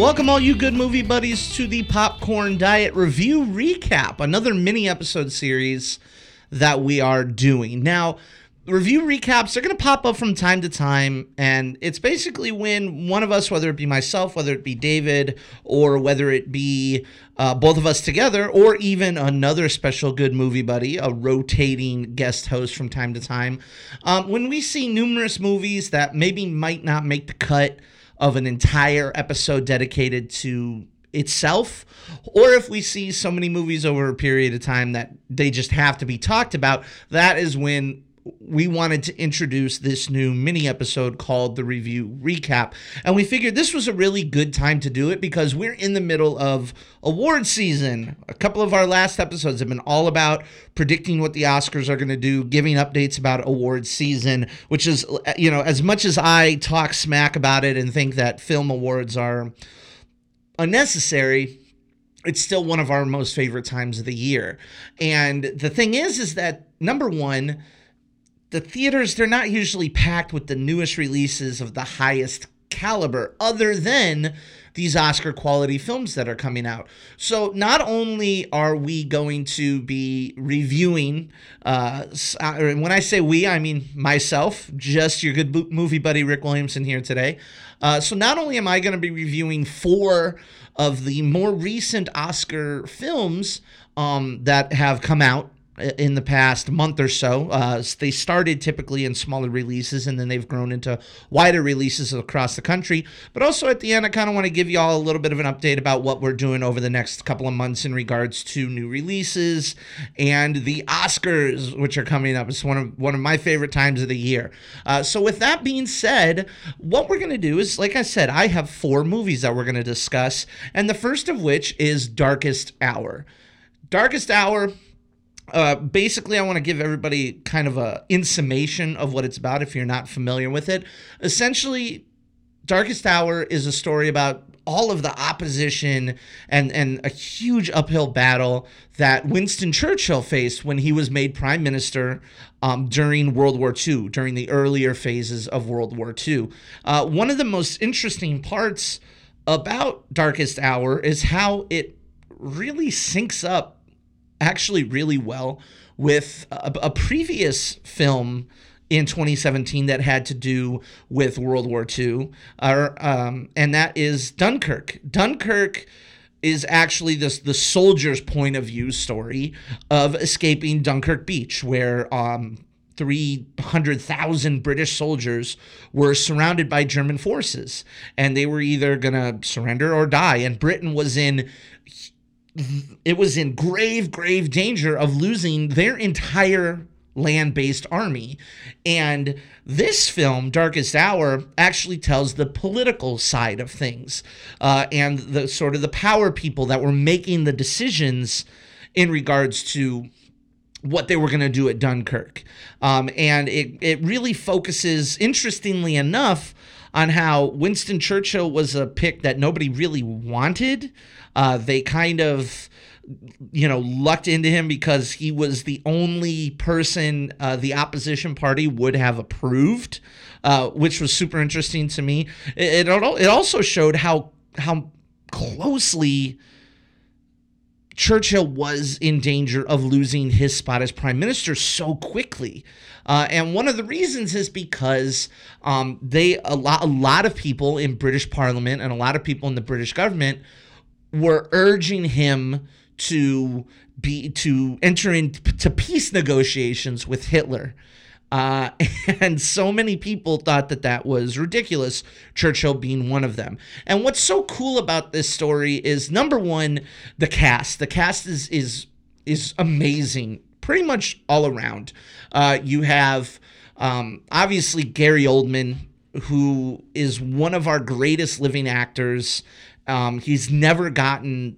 Welcome, all you good movie buddies, to the Popcorn Diet Review Recap, another mini episode series that we are doing. Now, review recaps are going to pop up from time to time, and it's basically when one of us, whether it be myself, whether it be David, or whether it be uh, both of us together, or even another special good movie buddy, a rotating guest host from time to time, um, when we see numerous movies that maybe might not make the cut of an entire episode dedicated to itself, or if we see so many movies over a period of time that they just have to be talked about, that is when we wanted to introduce this new mini episode called the review recap. And we figured this was a really good time to do it because we're in the middle of award season. A couple of our last episodes have been all about predicting what the Oscars are going to do, giving updates about award season, which is, you know, as much as I talk smack about it and think that film awards are unnecessary, it's still one of our most favorite times of the year. And the thing is, is that number one, the theaters they're not usually packed with the newest releases of the highest caliber other than these Oscar quality films that are coming out. So not only are we going to be reviewing, uh, uh when I say we, I mean myself, just your good movie buddy Rick Williamson here today. Uh, so not only am I going to be reviewing four of the more recent Oscar films um, that have come out in the past month or so. Uh, they started typically in smaller releases and then they've grown into wider releases across the country. But also at the end, I kind of want to give you all a little bit of an update about what we're doing over the next couple of months in regards to new releases and the Oscars, which are coming up. It's one of one of my favorite times of the year. Uh, so with that being said, what we're going to do is, like I said, I have four movies that we're going to discuss, and the first of which is Darkest Hour. Darkest Hour uh, basically, I want to give everybody kind of a in summation of what it's about if you're not familiar with it. Essentially, Darkest Hour is a story about all of the opposition and and a huge uphill battle that Winston Churchill faced when he was made prime minister um, during World War II, during the earlier phases of World War II. Uh, one of the most interesting parts about Darkest Hour is how it really syncs up actually really well with a, a previous film in 2017 that had to do with World War II, uh, um, and that is Dunkirk. Dunkirk is actually this the soldier's point of view story of escaping Dunkirk Beach, where um, 300,000 British soldiers were surrounded by German forces, and they were either going to surrender or die. And Britain was in it was in grave, grave danger of losing their entire land based army. And this film, Darkest Hour, actually tells the political side of things uh, and the sort of the power people that were making the decisions in regards to what they were going to do at Dunkirk. Um, and it, it really focuses, interestingly enough, on how Winston Churchill was a pick that nobody really wanted. Uh, they kind of you know lucked into him because he was the only person uh, the opposition party would have approved, uh, which was super interesting to me. It, it it also showed how how closely Churchill was in danger of losing his spot as prime minister so quickly. Uh, and one of the reasons is because um, they a lot a lot of people in British Parliament and a lot of people in the British government were urging him to be to enter into peace negotiations with Hitler. Uh, and so many people thought that that was ridiculous, Churchill being one of them. And what's so cool about this story is number one, the cast. The cast is is is amazing, pretty much all around. Uh, you have um, obviously Gary Oldman, who is one of our greatest living actors. Um, he's never gotten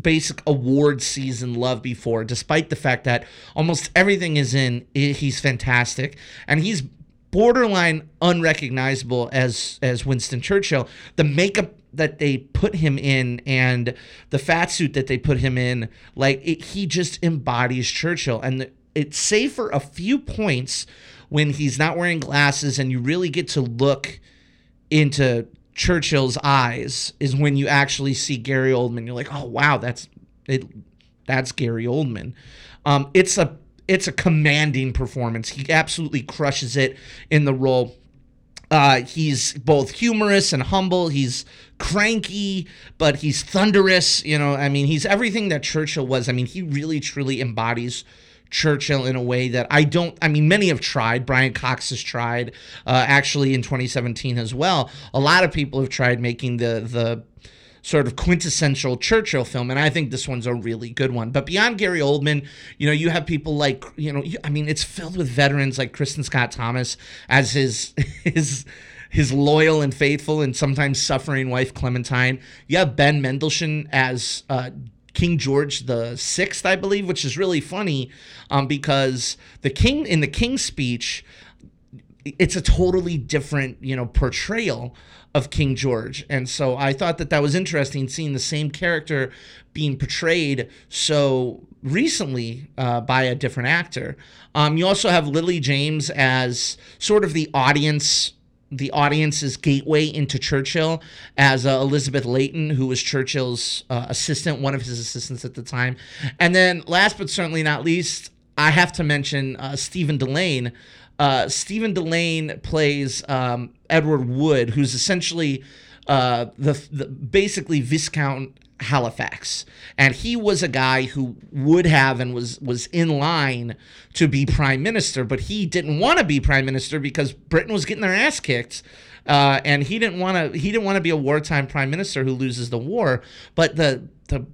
basic award season love before, despite the fact that almost everything is in. He's fantastic, and he's borderline unrecognizable as as Winston Churchill. The makeup that they put him in and the fat suit that they put him in, like it, he just embodies Churchill, and it's safe for a few points when he's not wearing glasses, and you really get to look into Churchill's eyes is when you actually see Gary Oldman. You're like, oh wow, that's it. That's Gary Oldman. Um, it's a it's a commanding performance. He absolutely crushes it in the role. Uh, he's both humorous and humble. He's cranky, but he's thunderous. You know, I mean, he's everything that Churchill was. I mean, he really truly embodies Churchill in a way that I don't. I mean, many have tried. Brian Cox has tried, uh, actually in 2017 as well. A lot of people have tried making the the sort of quintessential Churchill film, and I think this one's a really good one. But beyond Gary Oldman, you know, you have people like, you know, I mean, it's filled with veterans like Kristin Scott Thomas as his his his loyal and faithful and sometimes suffering wife Clementine. You have Ben Mendelsohn as uh, King George the Sixth, I believe, which is really funny um, because the king in the King's speech, it's a totally different, you know, portrayal of King George. And so I thought that that was interesting seeing the same character being portrayed so recently uh, by a different actor. Um, you also have Lily James as sort of the audience the audience's gateway into Churchill as uh, Elizabeth Layton, who was Churchill's uh, assistant, one of his assistants at the time. And then, last but certainly not least, I have to mention uh, Stephen Dillane, uh, Stephen Dillane plays um, Edward Wood, who's essentially uh, the, the basically Viscount Halifax, and he was a guy who would have and was was in line to be prime minister, but he didn't want to be prime minister because Britain was getting their ass kicked. Uh, and he didn't want to. He didn't want to be a wartime prime minister who loses the war. But the the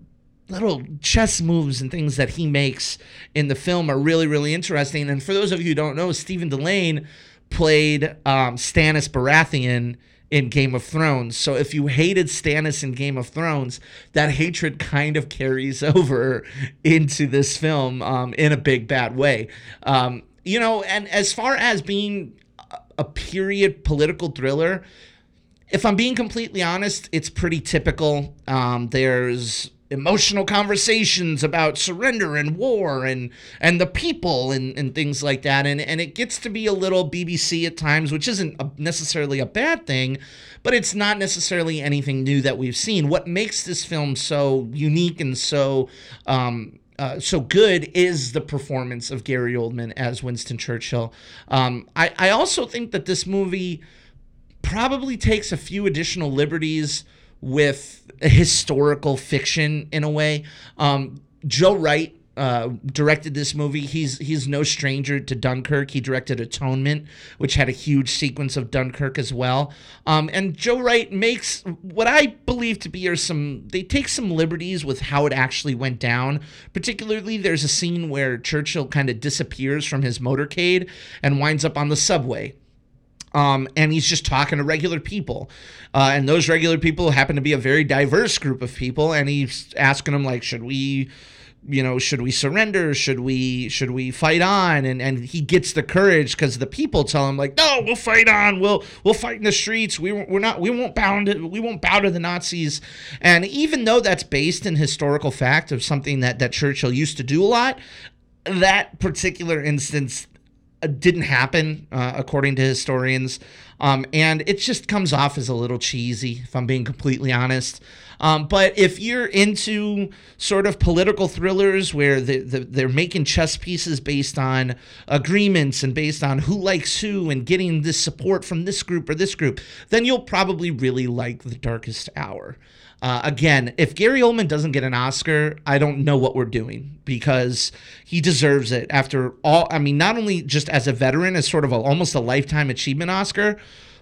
little chess moves and things that he makes in the film are really, really interesting. And for those of you who don't know, Stephen Dillane played um, Stannis Baratheon in Game of Thrones. So if you hated Stannis in Game of Thrones, that hatred kind of carries over into this film um, in a big bad way. Um, you know, and as far as being a period political thriller, if I'm being completely honest, it's pretty typical. Um, there's emotional conversations about surrender and war and and the people and, and things like that and and it gets to be a little BBC at times which isn't a, necessarily a bad thing but it's not necessarily anything new that we've seen what makes this film so unique and so um, uh, so good is the performance of Gary Oldman as Winston Churchill. Um, I, I also think that this movie probably takes a few additional liberties with historical fiction in a way. Um, Joe Wright uh, directed this movie. He's he's no stranger to Dunkirk. He directed Atonement, which had a huge sequence of Dunkirk as well. Um, and Joe Wright makes what I believe to be are some. They take some liberties with how it actually went down. Particularly, there's a scene where Churchill kind of disappears from his motorcade and winds up on the subway. Um, and he's just talking to regular people. Uh, and those regular people happen to be a very diverse group of people. And he's asking them, like, should we, you know, should we surrender? Should we, should we fight on? And, and he gets the courage because the people tell him, like, no, we'll fight on. We'll, we'll fight in the streets. We, we're not, we won't bow to, we won't bow to the Nazis. And even though that's based in historical fact of something that, that Churchill used to do a lot, that particular instance didn't happen, uh, according to historians. Um, and it just comes off as a little cheesy, if I'm being completely honest. Um, but if you're into sort of political thrillers where the, the, they're making chess pieces based on agreements and based on who likes who and getting this support from this group or this group, then you'll probably really like The Darkest Hour. Uh, again, if Gary Oldman doesn't get an Oscar, I don't know what we're doing because he deserves it after all. I mean, not only just as a veteran, as sort of a, almost a lifetime achievement Oscar,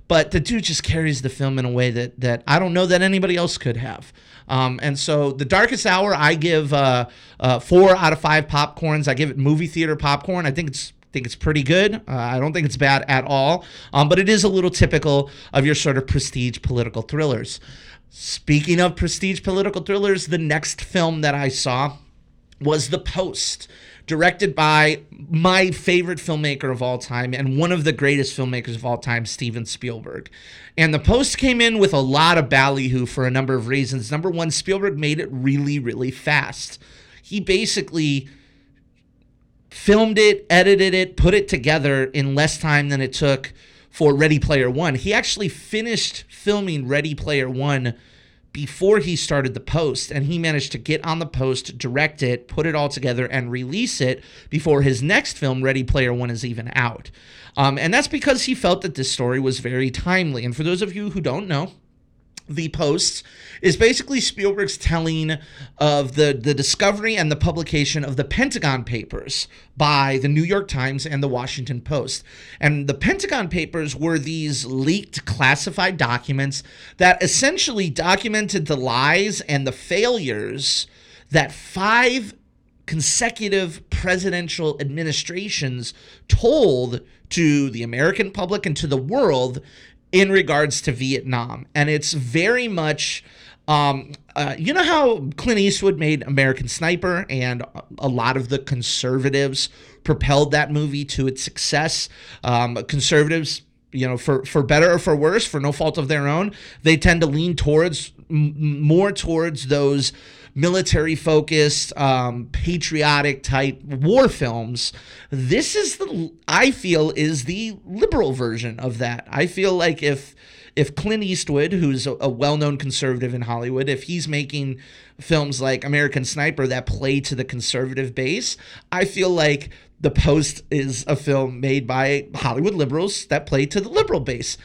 but the dude just carries the film in a way that that I don't know that anybody else could have. Um, and so, The Darkest Hour, I give uh, uh, four out of five popcorns. I give it movie theater popcorn. I think it's think it's pretty good. Uh, I don't think it's bad at all, um, but it is a little typical of your sort of prestige political thrillers. Speaking of prestige political thrillers, the next film that I saw was The Post, directed by my favorite filmmaker of all time and one of the greatest filmmakers of all time, Steven Spielberg. And The Post came in with a lot of ballyhoo for a number of reasons. Number one, Spielberg made it really, really fast. He basically filmed it, edited it, put it together in less time than it took for Ready Player One. He actually finished filming Ready Player One before he started the post and he managed to get on the post direct it put it all together and release it before his next film ready player one is even out um, and that's because he felt that this story was very timely and for those of you who don't know the posts is basically Spielberg's telling of the the discovery and the publication of the Pentagon Papers by the New York Times and the Washington Post. And the Pentagon Papers were these leaked classified documents that essentially documented the lies and the failures that five consecutive presidential administrations told to the American public and to the world in regards to Vietnam. And it's very much. Um, uh, you know how Clint Eastwood made American Sniper, and a lot of the conservatives propelled that movie to its success. Um, conservatives, you know, for for better or for worse, for no fault of their own, they tend to lean towards m- more towards those military focused, um, patriotic type war films. This is the I feel is the liberal version of that. I feel like if if Clint Eastwood, who's a, a well-known conservative in Hollywood, if he's making films like American Sniper that play to the conservative base, I feel like The Post is a film made by Hollywood liberals that play to the liberal base.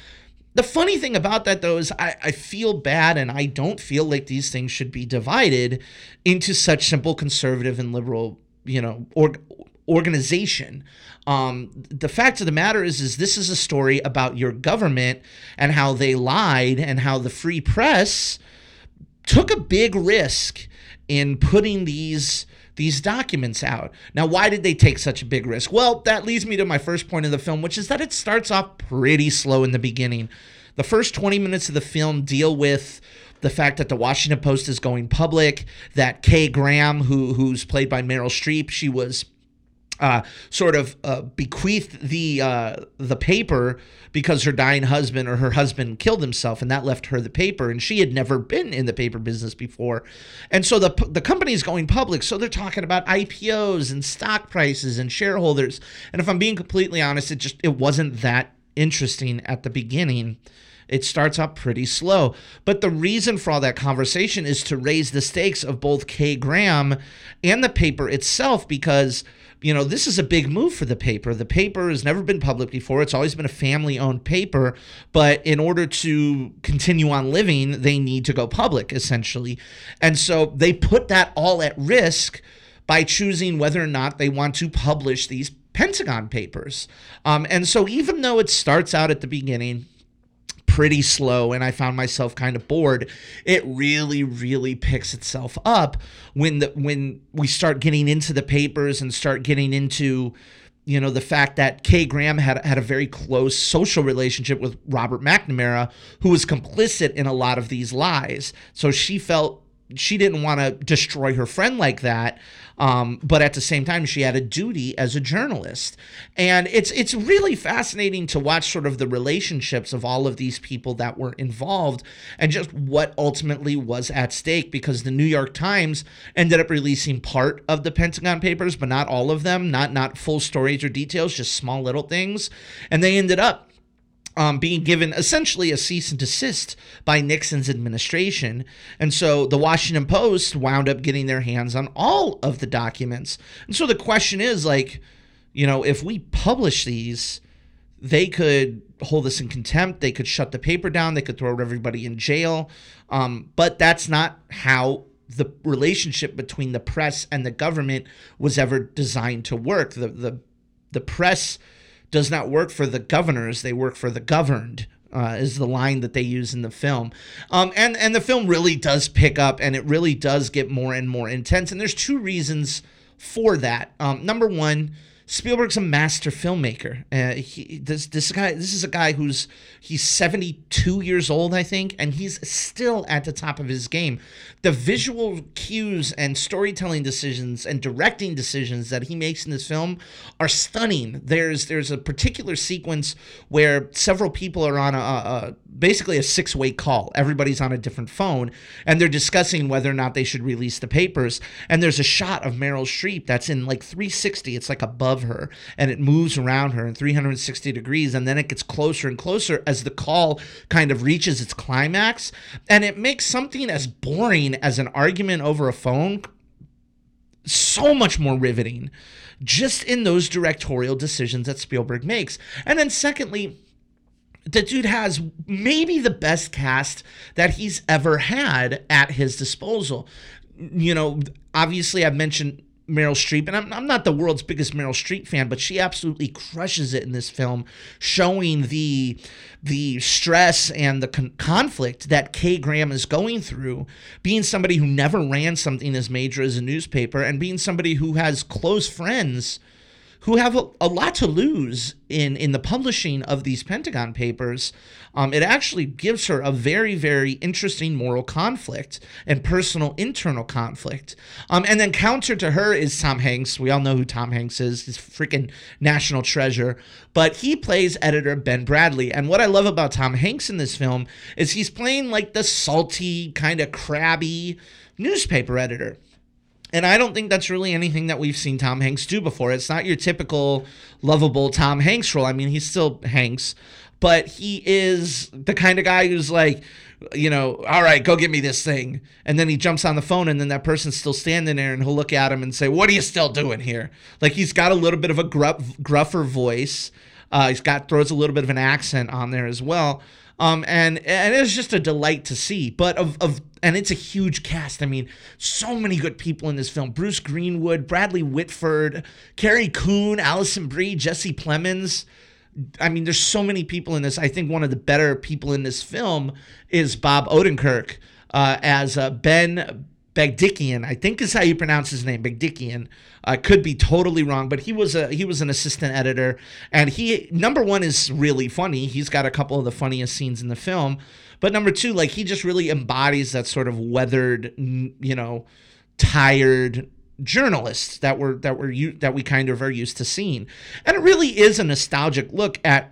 The funny thing about that, though, is I, I feel bad and I don't feel like these things should be divided into such simple conservative and liberal, you know, or, organization. Um, the fact of the matter is, is this is a story about your government and how they lied and how the free press took a big risk in putting these these documents out. Now, why did they take such a big risk? Well, that leads me to my first point of the film, which is that it starts off pretty slow in the beginning. The first 20 minutes of the film deal with the fact that the Washington Post is going public, that Kay Graham, who who's played by Meryl Streep, she was uh, sort of uh, bequeathed the uh, the paper because her dying husband or her husband killed himself, and that left her the paper, and she had never been in the paper business before, and so the the company is going public, so they're talking about IPOs and stock prices and shareholders, and if I'm being completely honest, it just it wasn't that interesting at the beginning. It starts up pretty slow. But the reason for all that conversation is to raise the stakes of both Kay Graham and the paper itself because you know, this is a big move for the paper. The paper has never been public before. It's always been a family owned paper. But in order to continue on living, they need to go public, essentially. And so they put that all at risk by choosing whether or not they want to publish these Pentagon papers. Um, and so even though it starts out at the beginning, pretty slow and I found myself kind of bored, it really, really picks itself up when the when we start getting into the papers and start getting into you know the fact that Kay Graham had had a very close social relationship with Robert McNamara, who was complicit in a lot of these lies. So she felt she didn't want to destroy her friend like that. Um, but at the same time, she had a duty as a journalist, and it's it's really fascinating to watch sort of the relationships of all of these people that were involved, and just what ultimately was at stake. Because the New York Times ended up releasing part of the Pentagon Papers, but not all of them, not not full stories or details, just small little things, and they ended up um, being given essentially a cease and desist by Nixon's administration. And so the Washington Post wound up getting their hands on all of the documents. And so the question is like, you know, if we publish these, they could hold us in contempt. They could shut the paper down. They could throw everybody in jail. Um, but that's not how the relationship between the press and the government was ever designed to work. The the the press does not work for the governors, they work for the governed. Uh, is the line that they use in the film, um, and and the film really does pick up, and it really does get more and more intense. And there's two reasons for that. Um, number one, Spielberg's a master filmmaker. Uh, he, this this guy this is a guy who's he's 72 years old, I think, and he's still at the top of his game. The visual cues and storytelling decisions and directing decisions that he makes in this film are stunning. There's there's a particular sequence where several people are on a, a basically a six-way call. Everybody's on a different phone and they're discussing whether or not they should release the papers. And there's a shot of Meryl Streep that's in like 360. It's like above above her and it moves around her in 360 degrees and then it gets closer and closer as the call kind of reaches its climax and it makes something as boring as an argument over a phone so much more riveting just in those directorial decisions that Spielberg makes. And then secondly, the dude has maybe the best cast that he's ever had at his disposal. You know, obviously I've mentioned Meryl Streep, and I'm, I'm not the world's biggest Meryl Streep fan, but she absolutely crushes it in this film, showing the the stress and the con- conflict that Kay Graham is going through, being somebody who never ran something as major as a newspaper, and being somebody who has close friends who have a, a, lot to lose in in the publishing of these Pentagon papers. Um, it actually gives her a very very interesting moral conflict and personal internal conflict. Um, and then counter to her is Tom Hanks. We all know who Tom Hanks is. He's freaking national treasure. But he plays editor Ben Bradlee. And what I love about Tom Hanks in this film is he's playing like the salty kind of crabby newspaper editor and I don't think that's really anything that we've seen Tom Hanks do before. It's not your typical lovable Tom Hanks role. I mean, he's still Hanks, but he is the kind of guy who's like, you know, all right, go get me this thing. And then he jumps on the phone, and then that person's still standing there, and he'll look at him and say, What are you still doing here? Like he's got a little bit of a gruff, gruffer voice. Uh, he's got throws a little bit of an accent on there as well. Um, and and it's just a delight to see. But of of and it's a huge cast. I mean, so many good people in this film: Bruce Greenwood, Bradley Whitford, Carrie Coon, Alison Brie, Jesse Plemons. I mean, there's so many people in this. I think one of the better people in this film is Bob Odenkirk uh, as uh, Ben Bagdikian, I think is how you pronounce his name, Bagdikian. I uh, could be totally wrong, but he was a he was an assistant editor, and he number one is really funny. He's got a couple of the funniest scenes in the film, but number two, like he just really embodies that sort of weathered, you know, tired journalist that we're that we're that we kind of are used to seeing, and it really is a nostalgic look at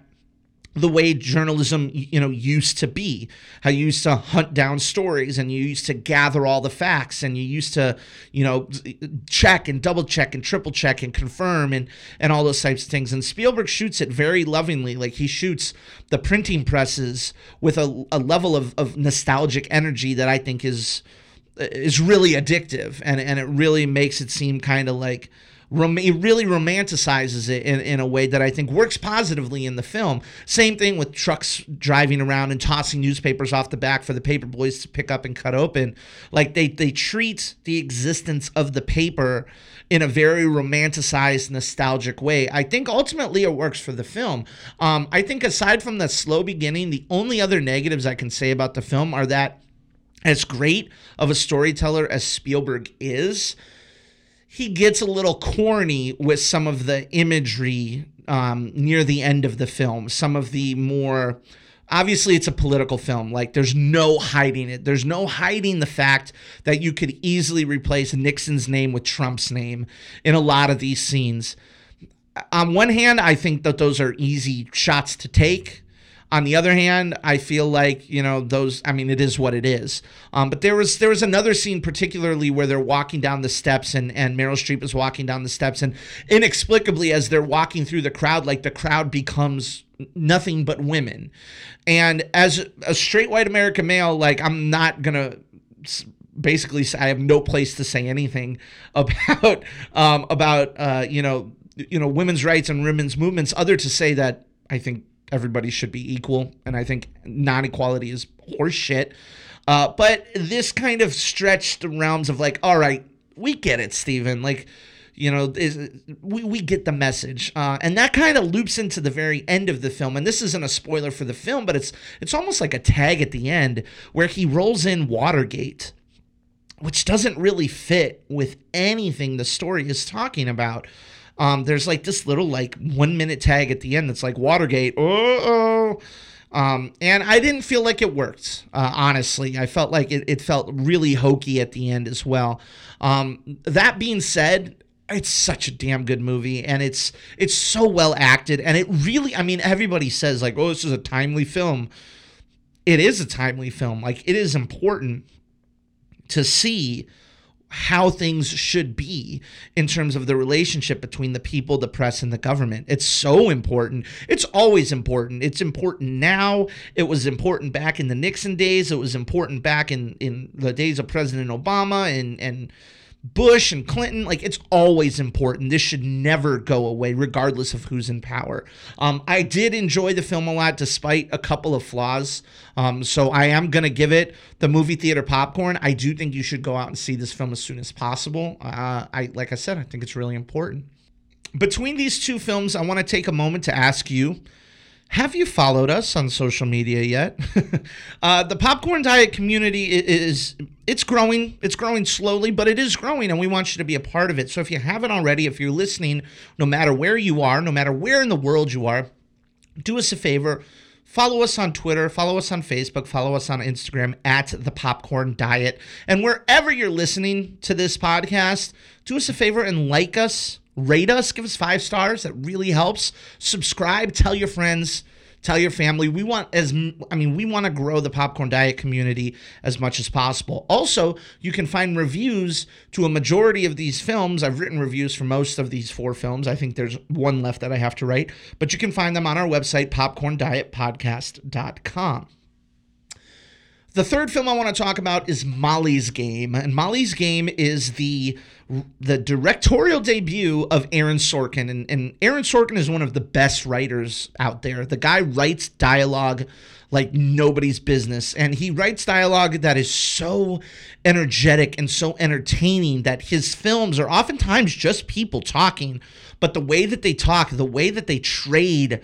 the way journalism you know used to be. How you used to hunt down stories and you used to gather all the facts and you used to you know check and double check and triple check and confirm and and all those types of things. And Spielberg shoots it very lovingly. Like he shoots the printing presses with a, a level of, of nostalgic energy that I think is is really addictive. And and it really makes it seem kind of like rom- he really romanticizes it in, in a way that I think works positively in the film. Same thing with trucks driving around and tossing newspapers off the back for the paper boys to pick up and cut open. Like they they treat the existence of the paper in a very romanticized, nostalgic way. I think ultimately it works for the film. Um, I think aside from the slow beginning, the only other negatives I can say about the film are that as great of a storyteller as Spielberg is, he gets a little corny with some of the imagery um, near the end of the film. Some of the more obviously it's a political film like there's no hiding it. There's no hiding the fact that you could easily replace nixon's name with trump's name in a lot of these scenes. On one hand i think that those are easy shots to take on the other hand, I feel like you know those. I mean, it is what it is. Um, but there was there was another scene particularly where they're walking down the steps and and Meryl Streep is walking down the steps and inexplicably as they're walking through the crowd, like the crowd becomes nothing but women. And as a straight white American male, like I'm not gonna basically I have no place to say anything about um, about uh, you know you know women's rights and women's movements other to say that I think everybody should be equal, and I think non-equality is horseshit. Uh, but this kind of stretched the realms of like, all right, we get it, Stephen. Like, you know, is, we, we get the message. Uh, and that kind of loops into the very end of the film. And this isn't a spoiler for the film, but it's it's almost like a tag at the end where he rolls in Watergate, which doesn't really fit with anything the story is talking about. Um, there's like this little like one minute tag at the end that's like Watergate. Oh, um, and I didn't feel like it worked. Uh, honestly, I felt like it, it felt really hokey at the end as well. Um, that being said, it's such a damn good movie and it's it's so well acted and it really I mean everybody says like oh this is a timely film. It is a timely film. Like it is important to see how things should be in terms of the relationship between the people, the press, and the government. It's so important. It's always important. It's important now. It was important back in the Nixon days. It was important back in, in the days of President Obama and and Bush and Clinton, like it's always important. This should never go away, regardless of who's in power. Um, I did enjoy the film a lot, despite a couple of flaws. Um, so I am gonna give it the movie theater popcorn. I do think you should go out and see this film as soon as possible. Uh, I like I said, I think it's really important. Between these two films, I want to take a moment to ask you have you followed us on social media yet? uh, the popcorn diet community is it's growing. It's growing slowly, but it is growing, and we want you to be a part of it. So if you haven't already, if you're listening, no matter where you are, no matter where in the world you are, do us a favor. Follow us on Twitter, follow us on Facebook, follow us on Instagram at the Popcorn Diet. And wherever you're listening to this podcast, do us a favor and like us Rate us, give us five stars. That really helps. Subscribe, tell your friends, tell your family. We want as I mean, we want to grow the popcorn diet community as much as possible. Also, you can find reviews to a majority of these films. I've written reviews for most of these four films. I think there's one left that I have to write, but you can find them on our website popcorndietpodcast.com. The third film I want to talk about is Molly's Game, and Molly's Game is the the directorial debut of Aaron Sorkin, and, and Aaron Sorkin is one of the best writers out there. The guy writes dialogue like nobody's business, and he writes dialogue that is so energetic and so entertaining that his films are oftentimes just people talking, but the way that they talk, the way that they trade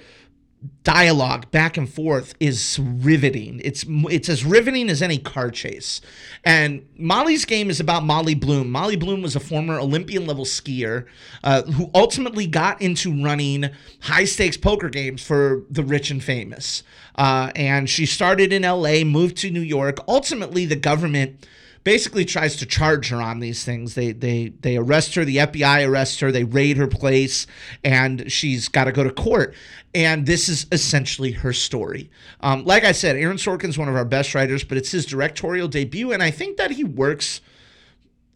dialogue back and forth is riveting. It's it's as riveting as any car chase. And Molly's game is about Molly Bloom. Molly Bloom was a former Olympian level skier uh, who ultimately got into running high stakes poker games for the rich and famous. Uh, and she started in L.A., moved to New York. Ultimately, the government basically tries to charge her on these things. They they they arrest her, the FBI arrests her, they raid her place, and she's got to go to court. And this is essentially her story. Um, like I said, Aaron Sorkin's one of our best writers, but it's his directorial debut, and I think that he works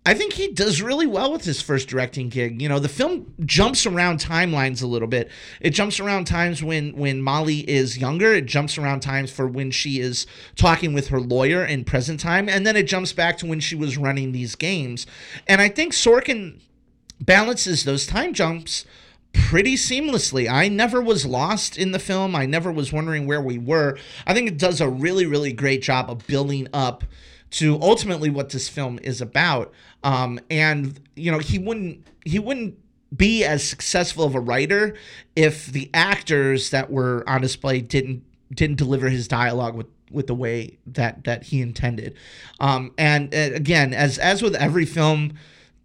I think he does really well with his first directing gig. You know, the film jumps around timelines a little bit. It jumps around times when when Molly is younger. It jumps around times for when she is talking with her lawyer in present time, and then it jumps back to when she was running these games. And I think Sorkin balances those time jumps pretty seamlessly. I never was lost in the film. I never was wondering where we were. I think it does a really really great job of building up to ultimately what this film is about. Um, and you know, he wouldn't he wouldn't be as successful of a writer if the actors that were on display didn't didn't deliver his dialogue with with the way that that he intended. Um, and uh, again, as as with every film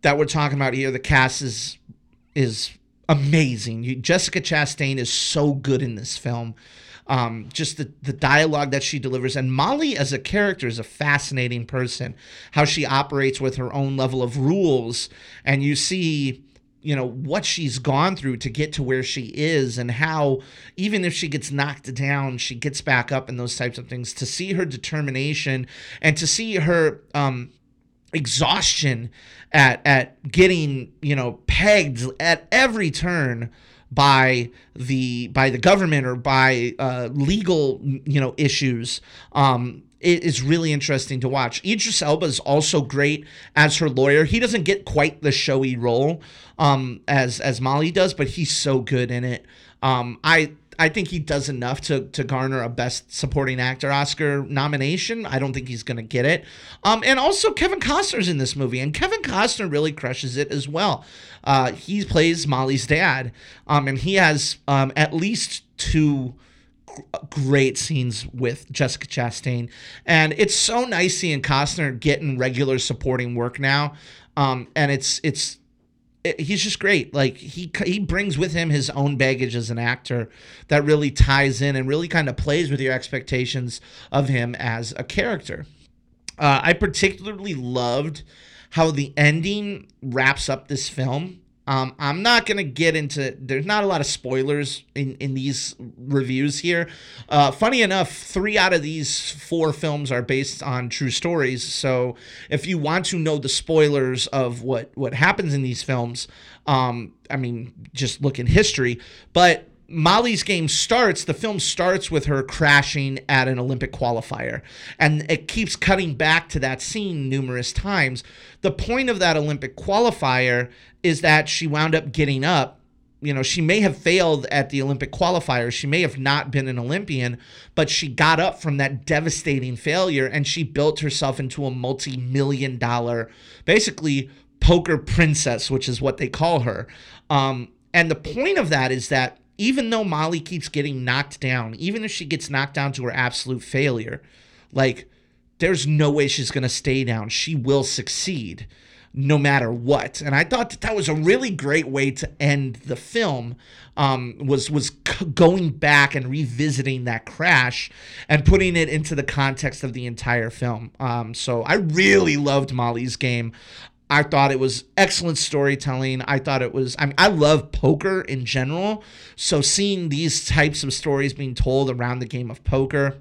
that we're talking about here, the cast is is amazing. You, Jessica Chastain is so good in this film um, just the, the dialogue that she delivers. And Molly, as a character, is a fascinating person. How she operates with her own level of rules, and you see you know what she's gone through to get to where she is and how even if she gets knocked down she gets back up and those types of things to see her determination and to see her um exhaustion at at getting you know pegged at every turn by the by the government or by uh, legal you know issues um, it is really interesting to watch. Idris Elba is also great as her lawyer. He doesn't get quite the showy role um, as as Molly does, but he's so good in it. Um, I I think he does enough to to garner a Best Supporting Actor Oscar nomination. I don't think he's going to get it. Um, and also Kevin Costner's in this movie, and Kevin Costner really crushes it as well. Uh, he plays Molly's dad, um, and he has um, at least two great scenes with Jessica Chastain, and it's so nice seeing Costner getting regular supporting work now. Um, and it's it's he's just great. Like he he brings with him his own baggage as an actor that really ties in and really kind of plays with your expectations of him as a character. Uh, I particularly loved how the ending wraps up this film. Um, I'm not gonna get into. There's not a lot of spoilers in in these reviews here. Uh, funny enough, three out of these four films are based on true stories. So if you want to know the spoilers of what what happens in these films, um, I mean, just look in history. But Molly's game starts, the film starts with her crashing at an Olympic qualifier. And it keeps cutting back to that scene numerous times. The point of that Olympic qualifier is that she wound up getting up. You know, she may have failed at the Olympic qualifier. She may have not been an Olympian, but she got up from that devastating failure and she built herself into a multi million dollar, basically, poker princess, which is what they call her. Um, and the point of that is that even though Molly keeps getting knocked down, even if she gets knocked down to her absolute failure, like there's no way she's going to stay down. She will succeed no matter what. And I thought that that was a really great way to end the film. Um, was was c- going back and revisiting that crash and putting it into the context of the entire film. Um, so I really loved Molly's game. I thought it was excellent storytelling. I thought it was, I mean, I love poker in general. So seeing these types of stories being told around the game of poker,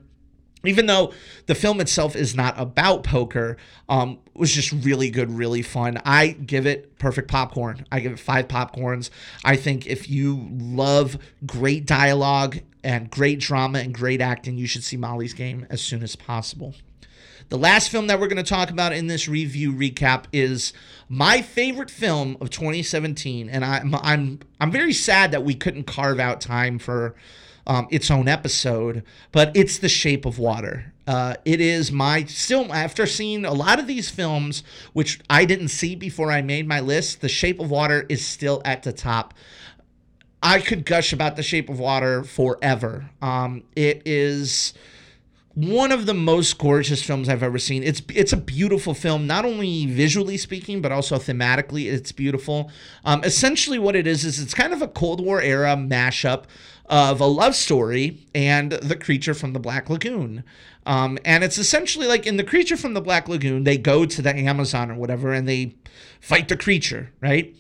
even though the film itself is not about poker, um, was just really good, really fun. I give it perfect popcorn. I give it five popcorns. I think if you love great dialogue and great drama and great acting, you should see Molly's Game as soon as possible. The last film that we're going to talk about in this review recap is my favorite film of 2017, and I'm I'm I'm very sad that we couldn't carve out time for um, its own episode, but it's The Shape of Water. Uh, it is my still after seeing a lot of these films, which I didn't see before I made my list. The Shape of Water is still at the top. I could gush about The Shape of Water forever. Um, it is one of the most gorgeous films I've ever seen. It's it's a beautiful film, not only visually speaking, but also thematically. It's beautiful. Um, essentially, what it is is it's kind of a Cold War era mashup of a love story and the creature from the Black Lagoon. Um, and it's essentially like in the creature from the Black Lagoon, they go to the Amazon or whatever, and they fight the creature, right?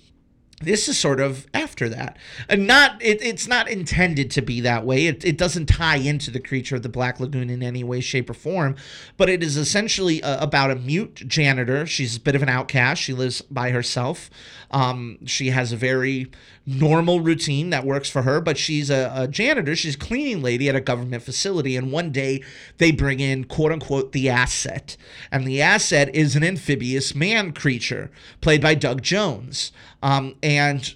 This is sort of after that. And not it, it's not intended to be that way. It, it doesn't tie into the creature of the black lagoon in any way shape or form but it is essentially a, about a mute janitor. She's a bit of an outcast. She lives by herself. Um, she has a very normal routine that works for her but she's a, a janitor. She's a cleaning lady at a government facility and one day they bring in quote unquote the asset. And the asset is an amphibious man creature played by doug jones. Um, and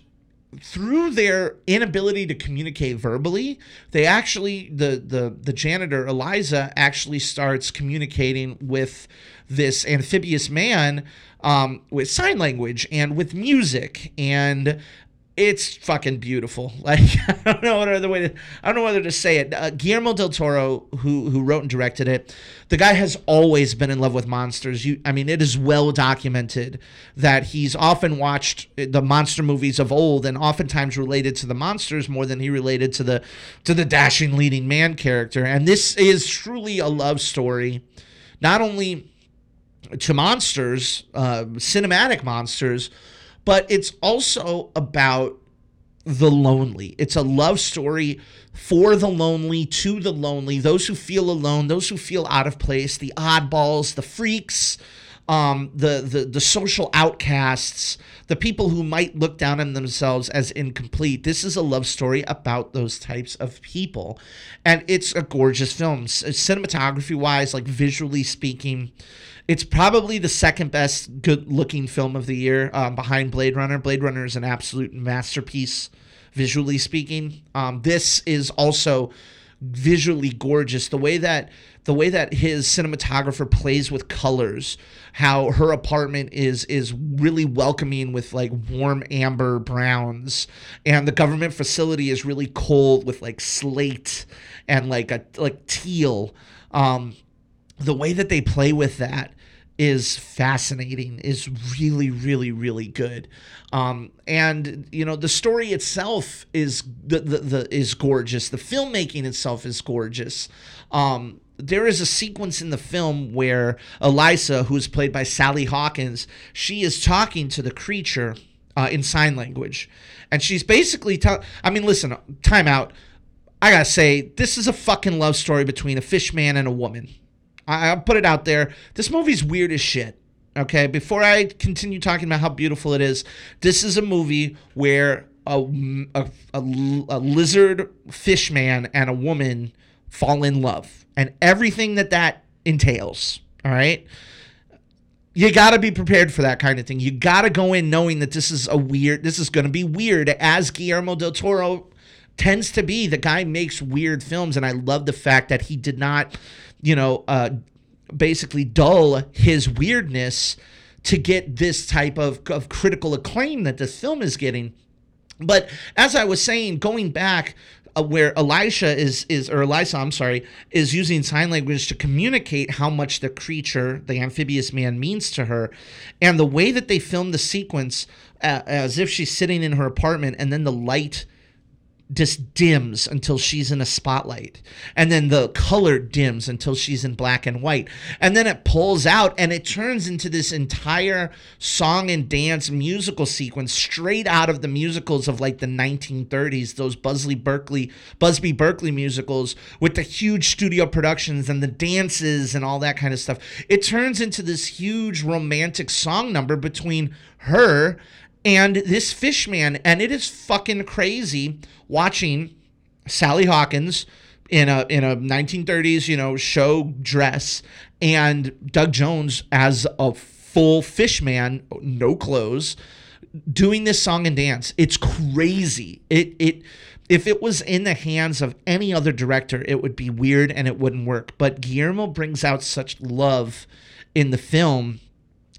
through their inability to communicate verbally, they actually the the the janitor Elisa actually starts communicating with this amphibious man um, with sign language and with music and it's fucking beautiful. Like I don't know what other way to I don't know whether to say it. Uh, Guillermo del Toro, who who wrote and directed it, the guy has always been in love with monsters. You, I mean, it is well documented that he's often watched the monster movies of old, and oftentimes related to the monsters more than he related to the to the dashing leading man character. And this is truly a love story, not only to monsters, uh, cinematic monsters but it's also about the lonely. It's a love story for the lonely, to the lonely, those who feel alone, those who feel out of place, the oddballs, the freaks, um, the, the the social outcasts, the people who might look down on themselves as incomplete. This is a love story about those types of people, and it's a gorgeous film, cinematography wise, like visually speaking. It's probably the second best good looking film of the year um, behind Blade Runner. Blade Runner is an absolute masterpiece, visually speaking. Um, this is also visually gorgeous. The way that the way that his cinematographer plays with colors, how her apartment is is really welcoming with like warm amber browns, and the government facility is really cold with like slate and like a like teal. Um, the way that they play with that is fascinating is really really really good um, and you know the story itself is the, the, the is gorgeous the filmmaking itself is gorgeous um, there is a sequence in the film where Elisa, who's played by Sally Hawkins, she is talking to the creature uh, in sign language, and she's basically tell. I mean, listen, time out. I gotta say, this is a fucking love story between a fish man and a woman. I, I'll put it out there. This movie's weird as shit. Okay, before I continue talking about how beautiful it is, this is a movie where a, a, a, a lizard fish man and a woman fall in love and everything that that entails. All right. You got to be prepared for that kind of thing. You got to go in knowing that this is a weird, this is going to be weird, as Guillermo del Toro tends to be. The guy makes weird films, and I love the fact that he did not, you know, uh, basically dull his weirdness to get this type of, of critical acclaim that this film is getting. But as I was saying, going back uh, where Elisha is is or Elisa, I'm sorry, is using sign language to communicate how much the creature, the amphibious man, means to her, and the way that they film the sequence uh, as if she's sitting in her apartment, and then the light just dims until she's in a spotlight. And then the color dims until she's in black and white. And then it pulls out and it turns into this entire song and dance musical sequence straight out of the musicals of like the 1930s those Busby Berkeley Busby Berkeley musicals with the huge studio productions and the dances and all that kind of stuff. It turns into this huge romantic song number between her and this fish man and it is fucking crazy watching Sally Hawkins in a in a 1930s you know show dress and Doug Jones as a full fish man no clothes doing this song and dance. It's crazy. It it if it was in the hands of any other director it would be weird and it wouldn't work. But Guillermo brings out such love in the film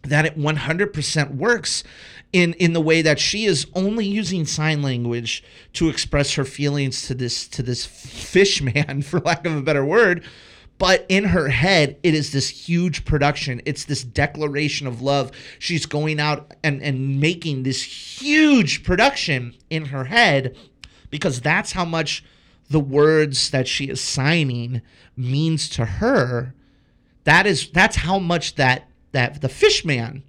that it 100% works in in the way that she is only using sign language to express her feelings to this to this fish man for lack of a better word. But in her head it is this huge production. It's this declaration of love. She's going out and and making this huge production in her head because that's how much the words that she is signing means to her. That is that's how much that that the fish man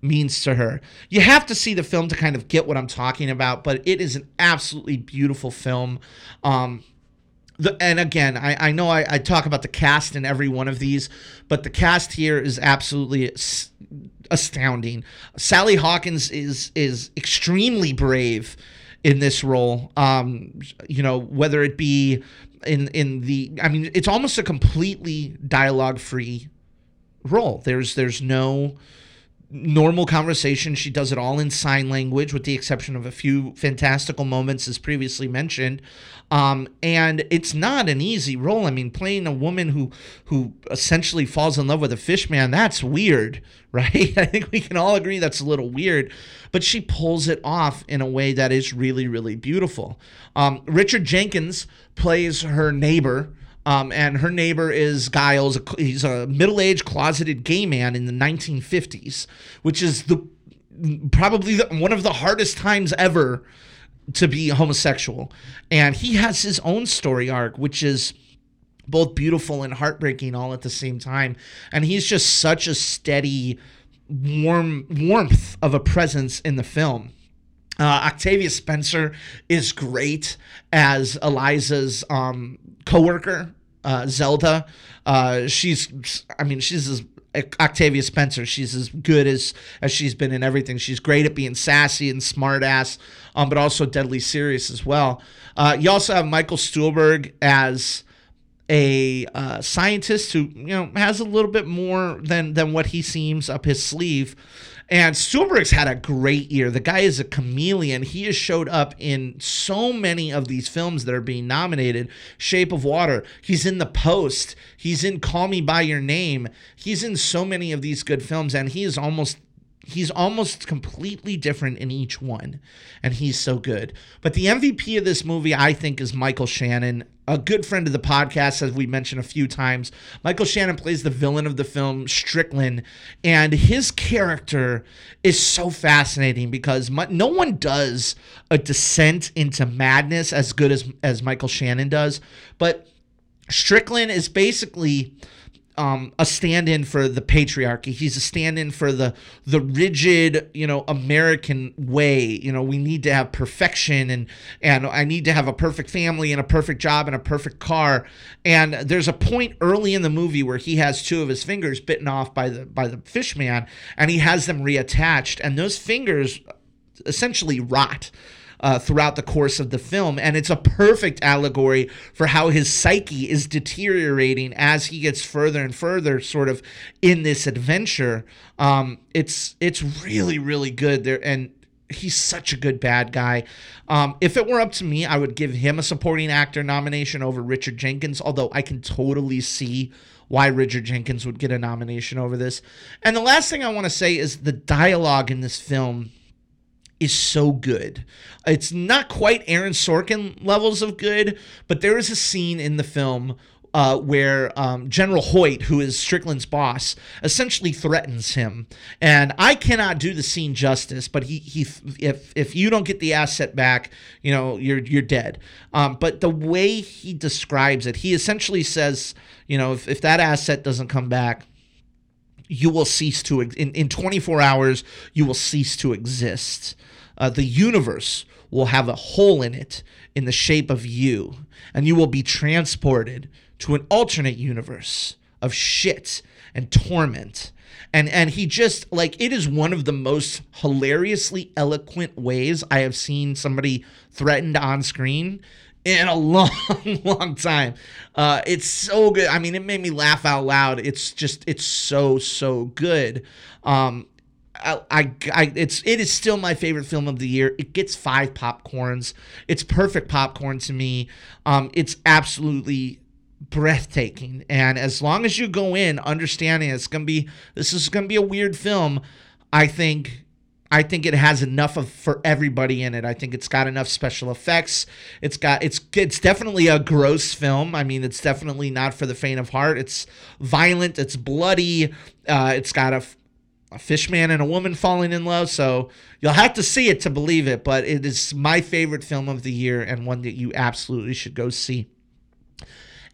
means to her. You have to see the film to kind of get what I'm talking about, but it is an absolutely beautiful film. Um, the, and again, I, I know I, I talk about the cast in every one of these, but the cast here is absolutely astounding. Sally Hawkins is is extremely brave in this role. Um, you know, whether it be in in the, I mean, it's almost a completely dialogue free role. There's there's no normal conversation. She does it all in sign language, with the exception of a few fantastical moments, as previously mentioned. Um, and it's not an easy role. I mean, playing a woman who who essentially falls in love with a fish man, that's weird, right? I think we can all agree that's a little weird. But she pulls it off in a way that is really, really beautiful. Um, Richard Jenkins plays her neighbor. Um, and her neighbor is Giles. He's a middle-aged closeted gay man in the 1950s, which is the probably the, one of the hardest times ever to be homosexual. And he has his own story arc, which is both beautiful and heartbreaking all at the same time. And he's just such a steady, warm warmth of a presence in the film. Uh, Octavia Spencer is great as Elisa's um, coworker uh, Zelda. Uh, she's, I mean, she's as Octavia Spencer. She's as good as as she's been in everything. She's great at being sassy and smartass, um, but also deadly serious as well. Uh, you also have Michael Stuhlbarg as a uh, scientist who you know has a little bit more than than what he seems up his sleeve. And Stuhlbarg's had a great year. The guy is a chameleon. He has showed up in so many of these films that are being nominated. Shape of Water. He's in The Post. He's in Call Me by Your Name. He's in so many of these good films, and he is almost he's almost completely different in each one and he's so good. But the mvp of this movie i think is michael shannon a good friend of the podcast as we mentioned a few times. Michael shannon plays the villain of the film strickland and his character is so fascinating because no one does a descent into madness as good as as michael shannon does but strickland is basically um, a stand-in for the patriarchy. He's a stand-in for the the rigid, you know, American way. You know, we need to have perfection, and and I need to have a perfect family and a perfect job and a perfect car. And there's a point early in the movie where he has two of his fingers bitten off by the by the fish man, and he has them reattached, and those fingers essentially rot uh, throughout the course of the film. And it's a perfect allegory for how his psyche is deteriorating as he gets further and further, sort of in this adventure. Um, it's it's really really good there, and he's such a good bad guy. Um, if it were up to me, I would give him a supporting actor nomination over Richard Jenkins. Although I can totally see why Richard Jenkins would get a nomination over this. And the last thing I want to say is the dialogue in this film is so good. It's not quite Aaron Sorkin levels of good, but there is a scene in the film uh, where um, General Hoyt, who is Strickland's boss, essentially threatens him. And I cannot do the scene justice, but he he if if you don't get the asset back, you know you're you're dead. Um, but the way he describes it, he essentially says, you know, if, if that asset doesn't come back, you will cease to in, in 24 hours you will cease to exist. Uh, the universe will have a hole in it in the shape of you and you will be transported to an alternate universe of shit and torment. And and he just like it is one of the most hilariously eloquent ways i have seen somebody threatened on screen in a long, long time. Uh, it's so good. I mean, it made me laugh out loud. It's just, it's so, so good. Um, I, I, I, it's it is still my favorite film of the year. It gets five popcorns. It's perfect popcorn to me. Um, it's absolutely breathtaking. And as long as you go in understanding it's gonna be this is gonna be a weird film, I think I think it has enough of for everybody in it. I think it's got enough special effects. It's got it's it's definitely a gross film. I mean, it's definitely not for the faint of heart. It's violent. It's bloody. Uh, it's got a, a fish man and a woman falling in love. So you'll have to see it to believe it. But it is my favorite film of the year and one that you absolutely should go see.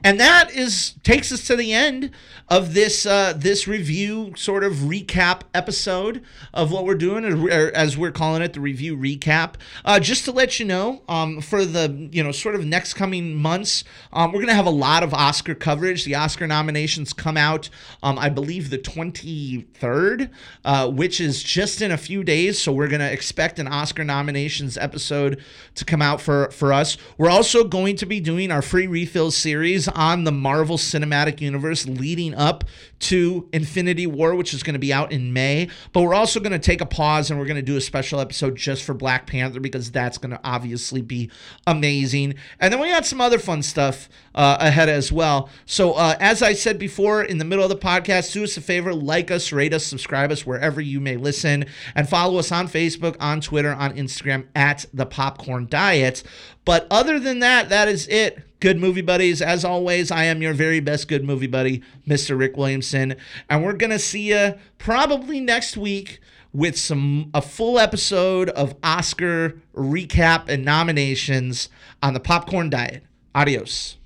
And that is takes us to the end of this uh, this review sort of recap episode of what we're doing, as we're calling it, the review recap. Uh, just to let you know, um, for the you know sort of next coming months, um, we're gonna have a lot of Oscar coverage. The Oscar nominations come out, um, I believe, the twenty third, uh, which is just in a few days. So we're gonna expect an Oscar nominations episode to come out for for us. We're also going to be doing our free refill series on the Marvel Cinematic Universe leading up to Infinity War, which is going to be out in May. But we're also going to take a pause and we're going to do a special episode just for Black Panther because that's going to obviously be amazing. And then we got some other fun stuff uh, ahead as well. So, uh, as I said before in the middle of the podcast, do us a favor, like us, rate us, subscribe us wherever you may listen, and follow us on Facebook, on Twitter, on Instagram at the Popcorn Diet. But other than that, that is it. Good movie buddies. As always, I am your very best good movie buddy, Mr. Rick Williamson, and we're gonna see you probably next week with some a full episode of Oscar recap and nominations on the Popcorn Diet. Adios.